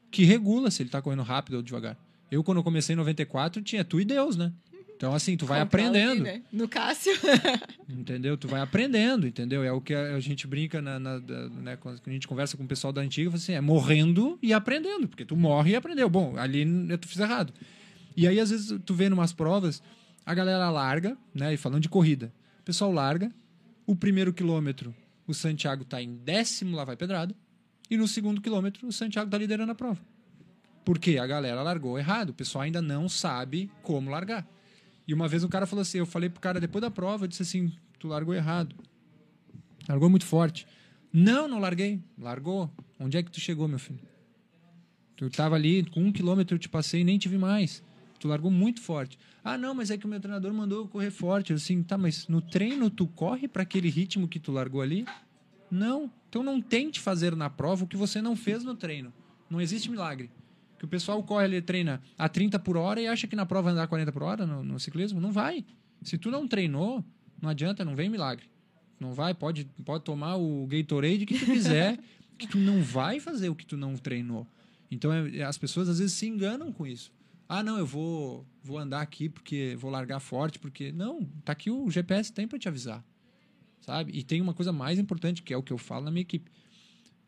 que regula se ele está correndo rápido ou devagar. Eu, quando eu comecei em 94, tinha tu e Deus, né? Então, assim, tu vai aprendendo. né? No Cássio. entendeu? Tu vai aprendendo, entendeu? É o que a gente brinca, na, na, né? quando a gente conversa com o pessoal da antiga, assim, é morrendo e aprendendo. Porque tu morre e aprendeu. Bom, ali tu fiz errado. E aí, às vezes, tu vê numas provas a galera larga, né? E falando de corrida, o pessoal larga. O primeiro quilômetro, o Santiago está em décimo, lá vai pedrada. E no segundo quilômetro, o Santiago está liderando a prova. Porque a galera largou errado. O pessoal ainda não sabe como largar. E uma vez o cara falou assim: eu falei pro cara depois da prova, eu disse assim: tu largou errado. Largou muito forte. Não, não larguei. Largou. Onde é que tu chegou, meu filho? Tu tava ali, com um quilômetro eu te passei e nem te vi mais. Tu largou muito forte. Ah, não, mas é que o meu treinador mandou eu correr forte. Eu assim, tá, mas no treino tu corre para aquele ritmo que tu largou ali? Não. Então não tente fazer na prova o que você não fez no treino. Não existe milagre. Que o pessoal corre ali, treina a 30 por hora e acha que na prova vai andar 40 por hora no, no ciclismo. Não vai. Se tu não treinou, não adianta, não vem milagre. Não vai, pode, pode tomar o Gatorade que tu quiser, que tu não vai fazer o que tu não treinou. Então é, as pessoas às vezes se enganam com isso. Ah, não, eu vou, vou andar aqui porque vou largar forte, porque. Não, tá aqui o GPS tem para te avisar. Sabe? E tem uma coisa mais importante, que é o que eu falo na minha equipe: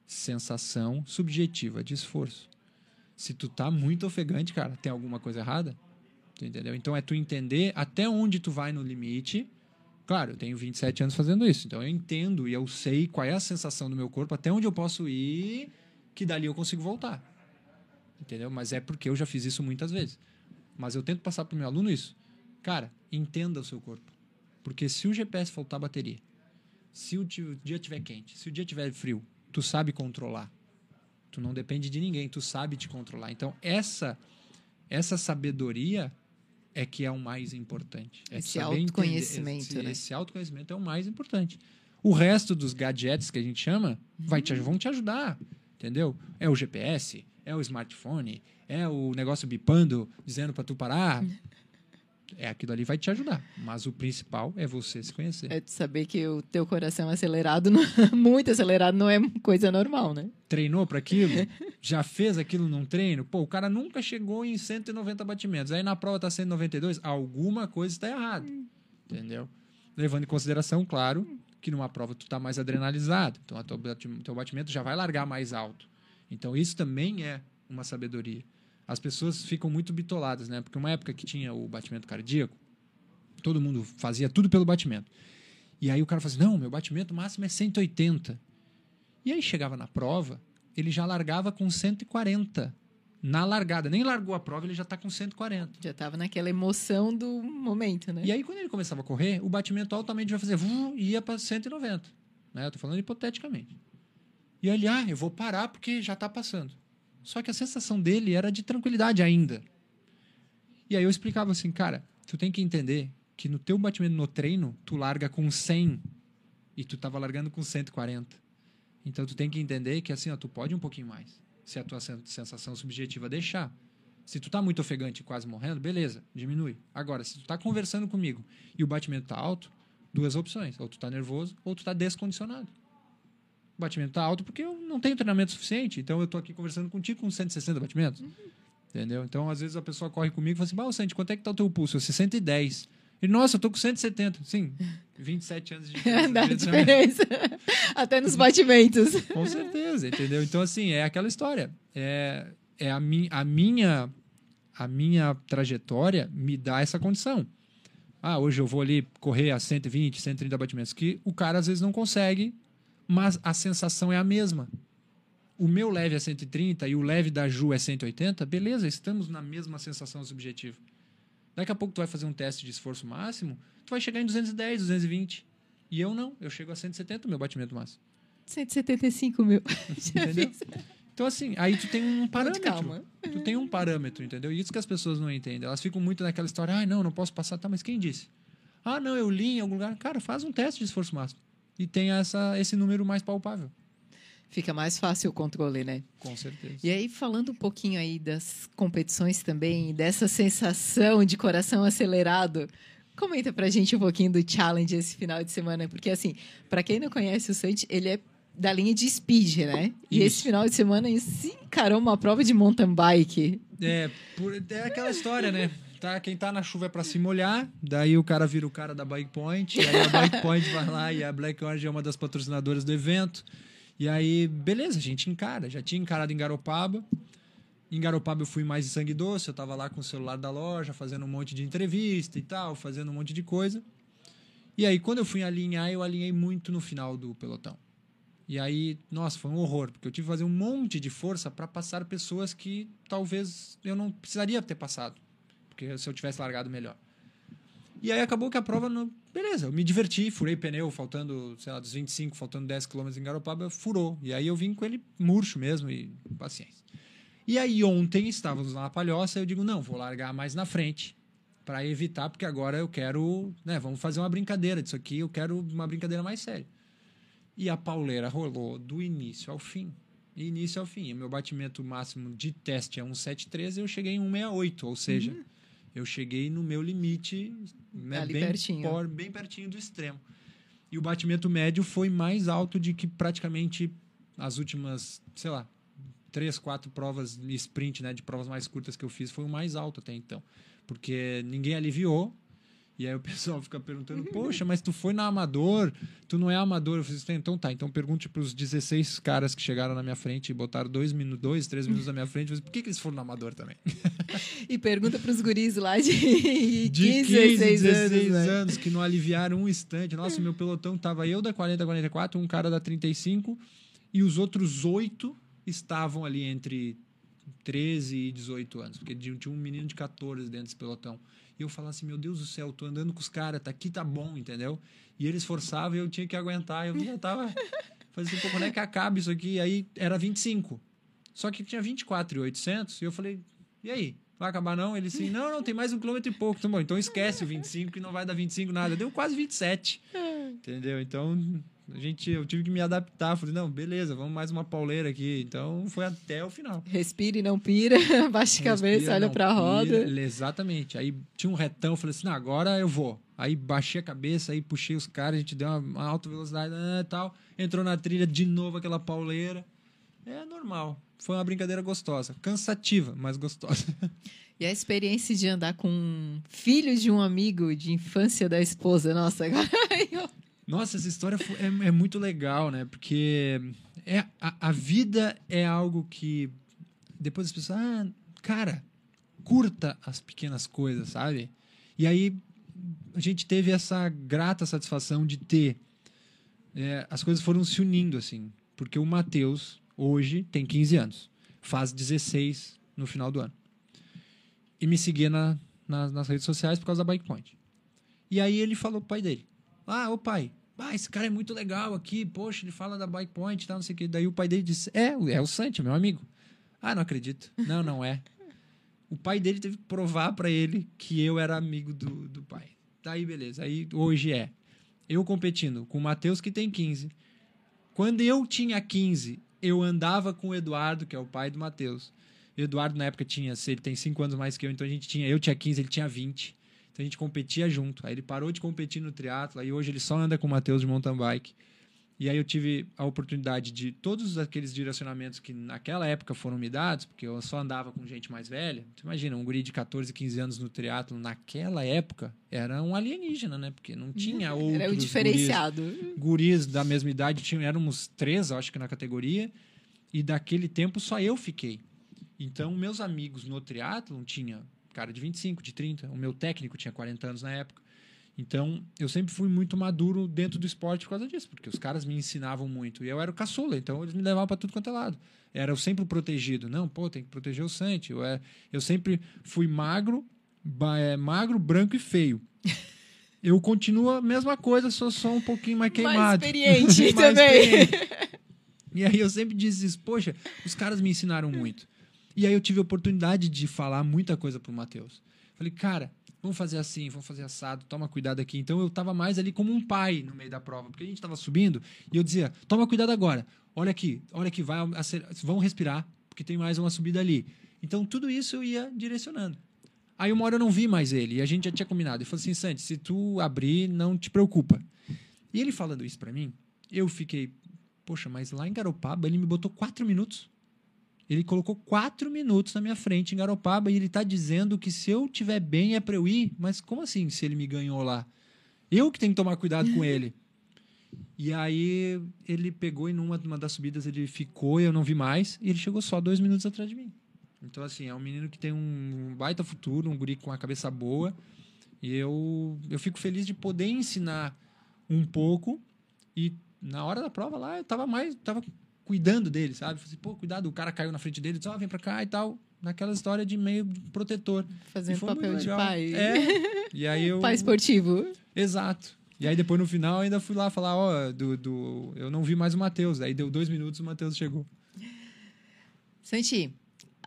sensação subjetiva de esforço. Se tu tá muito ofegante, cara, tem alguma coisa errada? Tu entendeu? Então é tu entender até onde tu vai no limite. Claro, eu tenho 27 anos fazendo isso, então eu entendo e eu sei qual é a sensação do meu corpo, até onde eu posso ir, que dali eu consigo voltar. Entendeu? Mas é porque eu já fiz isso muitas vezes. Mas eu tento passar para o meu aluno isso. Cara, entenda o seu corpo. Porque se o GPS faltar bateria, se o dia estiver quente, se o dia estiver frio, tu sabe controlar. Tu não depende de ninguém, tu sabe te controlar. Então, essa essa sabedoria é que é o mais importante. É esse autoconhecimento, esse, né? Esse autoconhecimento é o mais importante. O resto dos gadgets que a gente chama vai te, vão te ajudar, entendeu? É o GPS, é o smartphone, é o negócio bipando, dizendo para tu parar. É aquilo ali vai te ajudar, mas o principal é você se conhecer. É de saber que o teu coração acelerado, muito acelerado, não é coisa normal, né? Treinou para aquilo? Já fez aquilo num treino? Pô, o cara nunca chegou em 190 batimentos. Aí na prova tá 192, alguma coisa está errada. Entendeu? Levando em consideração, claro, que numa prova tu tá mais adrenalizado, então o teu batimento já vai largar mais alto. Então isso também é uma sabedoria. As pessoas ficam muito bitoladas, né? Porque uma época que tinha o batimento cardíaco, todo mundo fazia tudo pelo batimento. E aí o cara fazia, não, meu batimento máximo é 180. E aí chegava na prova, ele já largava com 140 na largada. Nem largou a prova, ele já está com 140. Já estava naquela emoção do momento, né? E aí, quando ele começava a correr, o batimento altamente vai fazer, e ia para 190. Né? Eu tô falando hipoteticamente. E ele, ah, eu vou parar porque já está passando. Só que a sensação dele era de tranquilidade ainda. E aí eu explicava assim, cara, tu tem que entender que no teu batimento no treino, tu larga com 100 e tu tava largando com 140. Então tu tem que entender que assim, ó, tu pode um pouquinho mais. Se a tua sensação subjetiva deixar. Se tu tá muito ofegante e quase morrendo, beleza, diminui. Agora, se tu tá conversando comigo e o batimento tá alto, duas opções. Ou tu tá nervoso ou tu tá descondicionado batimento está alto porque eu não tenho treinamento suficiente. Então eu estou aqui conversando contigo com 160 batimentos. Uhum. Entendeu? Então, às vezes a pessoa corre comigo e fala assim: Bah, Santi, quanto é que tá o teu pulso? Eu 110. E, nossa, eu tô com 170. Sim, 27 anos de diferença. Dá diferença. Até nos batimentos. com certeza, entendeu? Então, assim, é aquela história. É, é a, mi, a, minha, a minha trajetória me dá essa condição. Ah, hoje eu vou ali correr a 120, 130 batimentos, que o cara às vezes não consegue mas a sensação é a mesma. O meu leve é 130 e o leve da Ju é 180, beleza, estamos na mesma sensação subjetiva. Daqui a pouco tu vai fazer um teste de esforço máximo, tu vai chegar em 210, 220. E eu não, eu chego a 170 meu batimento máximo. 175 mil. Entendeu? Então, assim, aí tu tem um parâmetro. Tu tem um parâmetro, entendeu? E isso que as pessoas não entendem. Elas ficam muito naquela história, ah, não, não posso passar. Tá, mas quem disse? Ah, não, eu li em algum lugar. Cara, faz um teste de esforço máximo e tenha essa, esse número mais palpável. Fica mais fácil o controle, né? Com certeza. E aí, falando um pouquinho aí das competições também, dessa sensação de coração acelerado, comenta pra gente um pouquinho do challenge esse final de semana, porque assim, para quem não conhece o Santi, ele é da linha de speed, né? Isso. E esse final de semana se encarou uma prova de mountain bike. É, por, é aquela história, né? Tá, quem tá na chuva é para se molhar, daí o cara vira o cara da Bike Point, aí a Bike Point vai lá e a Black Orange é uma das patrocinadoras do evento. E aí, beleza, a gente encara. Já tinha encarado em Garopaba. Em Garopaba eu fui mais de sangue doce, eu tava lá com o celular da loja, fazendo um monte de entrevista e tal, fazendo um monte de coisa. E aí, quando eu fui alinhar, eu alinhei muito no final do pelotão. E aí, nossa, foi um horror, porque eu tive que fazer um monte de força para passar pessoas que talvez eu não precisaria ter passado porque se eu tivesse largado melhor. E aí acabou que a prova, não... beleza, eu me diverti, furei pneu, faltando, sei lá, dos 25, faltando 10 km em Garopaba, furou. E aí eu vim com ele murcho mesmo e paciência. E aí ontem estávamos na palhoça, eu digo, não, vou largar mais na frente para evitar, porque agora eu quero, né, vamos fazer uma brincadeira disso aqui, eu quero uma brincadeira mais séria. E a pauleira rolou do início ao fim. Início ao fim. Meu batimento máximo de teste é 1,73 e eu cheguei em 1,68, ou seja, uhum. Eu cheguei no meu limite né, bem, pertinho. Por, bem pertinho do extremo. E o batimento médio foi mais alto de que praticamente as últimas, sei lá, três, quatro provas de sprint, né, de provas mais curtas que eu fiz, foi o mais alto até então. Porque ninguém aliviou, e aí o pessoal fica perguntando, poxa, mas tu foi na Amador, tu não é Amador. Eu falei, assim, então tá, então pergunte para os 16 caras que chegaram na minha frente e botaram dois minutos, dois, três minutos na minha frente, falei, por que, que eles foram na Amador também? e pergunta para os guris lá de, de 15, 15 16, 16 anos, anos que não aliviaram um instante. Nossa, meu pelotão tava eu da 40 44, um cara da 35 e os outros oito estavam ali entre 13 e 18 anos, porque tinha um menino de 14 dentro desse pelotão. E eu falava assim, meu Deus do céu, tô andando com os caras, tá aqui, tá bom, entendeu? E eles forçavam e eu tinha que aguentar. Eu já tava... Fazia assim, pô, quando é que acaba isso aqui? Aí era 25. Só que tinha 24 e 800 e eu falei, e aí? Vai acabar não? Ele assim, não, não, tem mais um quilômetro e pouco. Então, bom, então esquece o 25 que não vai dar 25 nada. Deu quase 27. Entendeu? Então, a gente, eu tive que me adaptar. Falei, não, beleza, vamos mais uma pauleira aqui. Então foi até o final. Respire, não pira, baixa a cabeça, olha pra roda. Exatamente. Aí tinha um retão, falei assim, não, agora eu vou. Aí baixei a cabeça, aí puxei os caras, a gente deu uma, uma alta velocidade e né, tal. Entrou na trilha de novo aquela pauleira. É normal. Foi uma brincadeira gostosa. Cansativa, mas gostosa. E a experiência de andar com filho de um amigo de infância da esposa, nossa, agora nossa, essa história é, é muito legal, né? Porque é, a, a, vida é algo que depois as pessoas, ah, cara, curta as pequenas coisas, sabe? E aí a gente teve essa grata satisfação de ter. É, as coisas foram se unindo, assim. Porque o Matheus, hoje, tem 15 anos. Faz 16 no final do ano. E me seguia na, na, nas redes sociais por causa da Bike Point. E aí ele falou pro pai dele: ah, ô pai, ah, esse cara é muito legal aqui, poxa, ele fala da Bike Point e tal, não sei o que. Daí o pai dele disse: É, é o Santi, meu amigo. Ah, não acredito. Não, não é. o pai dele teve que provar para ele que eu era amigo do, do pai. Daí, beleza. Aí hoje é. Eu competindo com o Matheus, que tem 15. Quando eu tinha 15, eu andava com o Eduardo, que é o pai do Matheus. Eduardo, na época, tinha, ele tem 5 anos mais que eu, então a gente tinha, eu tinha 15, ele tinha 20. Então a gente competia junto. Aí ele parou de competir no triatlo, aí hoje ele só anda com o Matheus de mountain bike. E aí eu tive a oportunidade de todos aqueles direcionamentos que naquela época foram me dados, porque eu só andava com gente mais velha. Tu imagina, um guri de 14, 15 anos no triatlo naquela época era um alienígena, né? Porque não tinha outros Era o diferenciado. Guris, guris da mesma idade, tinha, éramos três, acho que na categoria, e daquele tempo só eu fiquei. Então, meus amigos no triatlo tinha cara de 25, de 30. O meu técnico tinha 40 anos na época. Então, eu sempre fui muito maduro dentro do esporte por causa disso, porque os caras me ensinavam muito. E eu era o caçula, então eles me levavam para tudo quanto é lado. Era eu sempre o protegido. Não, pô, tem que proteger o Santi. Eu, é, eu sempre fui magro, é, magro, branco e feio. Eu continuo a mesma coisa, sou só um pouquinho mais queimado. Mais experiente mais também. Experiente. E aí eu sempre disse isso, poxa, os caras me ensinaram muito. E aí eu tive a oportunidade de falar muita coisa pro Matheus. Falei, cara, vamos fazer assim, vamos fazer assado, toma cuidado aqui. Então eu tava mais ali como um pai no meio da prova, porque a gente tava subindo e eu dizia, toma cuidado agora, olha aqui, olha aqui, vai, vão respirar, porque tem mais uma subida ali. Então tudo isso eu ia direcionando. Aí uma hora eu não vi mais ele, e a gente já tinha combinado. Ele falou assim, Santi, se tu abrir, não te preocupa. E ele falando isso para mim, eu fiquei, poxa, mas lá em Garopaba ele me botou quatro minutos. Ele colocou quatro minutos na minha frente em Garopaba e ele está dizendo que se eu tiver bem é para eu ir. Mas como assim se ele me ganhou lá? Eu que tenho que tomar cuidado com ele. E aí ele pegou e numa, numa das subidas ele ficou e eu não vi mais. E ele chegou só dois minutos atrás de mim. Então, assim, é um menino que tem um baita futuro, um guri com a cabeça boa. E eu, eu fico feliz de poder ensinar um pouco. E na hora da prova lá, eu tava mais. Tava cuidando dele, sabe? Falei assim, pô, cuidado, o cara caiu na frente dele, disse, ó, oh, vem pra cá e tal. Naquela história de meio protetor. Fazendo papel de pai. É. E aí eu... Pai esportivo. Exato. E aí depois no final ainda fui lá falar, ó, oh, do, do... eu não vi mais o Matheus. Aí deu dois minutos o Matheus chegou. Santi,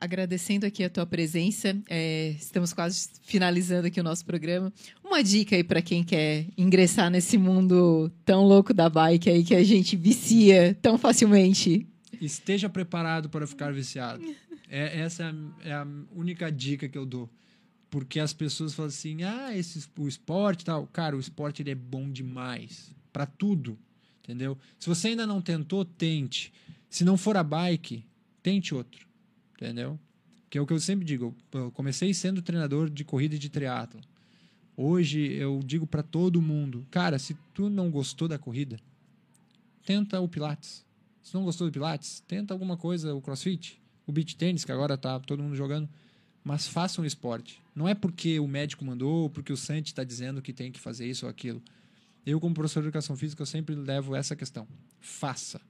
agradecendo aqui a tua presença. É, estamos quase finalizando aqui o nosso programa. Uma dica aí para quem quer ingressar nesse mundo tão louco da bike aí que a gente vicia tão facilmente. Esteja preparado para ficar viciado. É, essa é a, é a única dica que eu dou. Porque as pessoas falam assim: ah, esse, o esporte tal. Cara, o esporte ele é bom demais. para tudo. Entendeu? Se você ainda não tentou, tente. Se não for a bike, tente outro. Entendeu? Que é o que eu sempre digo. Eu comecei sendo treinador de corrida e de triatlo. Hoje eu digo para todo mundo, cara, se tu não gostou da corrida, tenta o pilates. Se não gostou do pilates, tenta alguma coisa, o crossfit, o beach tênis, que agora tá todo mundo jogando, mas faça um esporte. Não é porque o médico mandou, porque o Santi está dizendo que tem que fazer isso ou aquilo. Eu, como professor de educação física, eu sempre levo essa questão. Faça.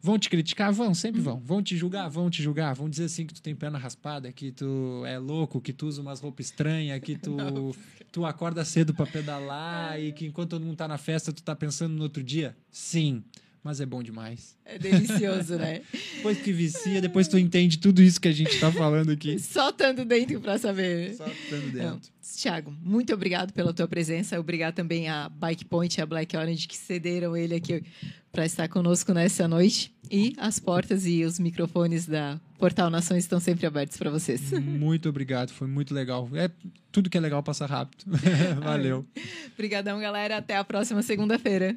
Vão te criticar? Vão, sempre vão. Vão te julgar? Vão te julgar. Vão dizer assim que tu tem perna raspada, que tu é louco, que tu usa umas roupas estranhas, que tu, tu acorda cedo para pedalar e que enquanto todo mundo tá na festa, tu tá pensando no outro dia? Sim mas é bom demais. É delicioso, né? depois que vicia, depois tu entende tudo isso que a gente está falando aqui. Só estando dentro para saber. Só estando dentro. Tiago, muito obrigado pela tua presença. Obrigado também a Bike Point e a Black Orange que cederam ele aqui para estar conosco nessa noite. E as portas e os microfones da Portal Nações estão sempre abertos para vocês. Muito obrigado, foi muito legal. É tudo que é legal passa rápido. Valeu. Obrigadão, galera. Até a próxima segunda-feira.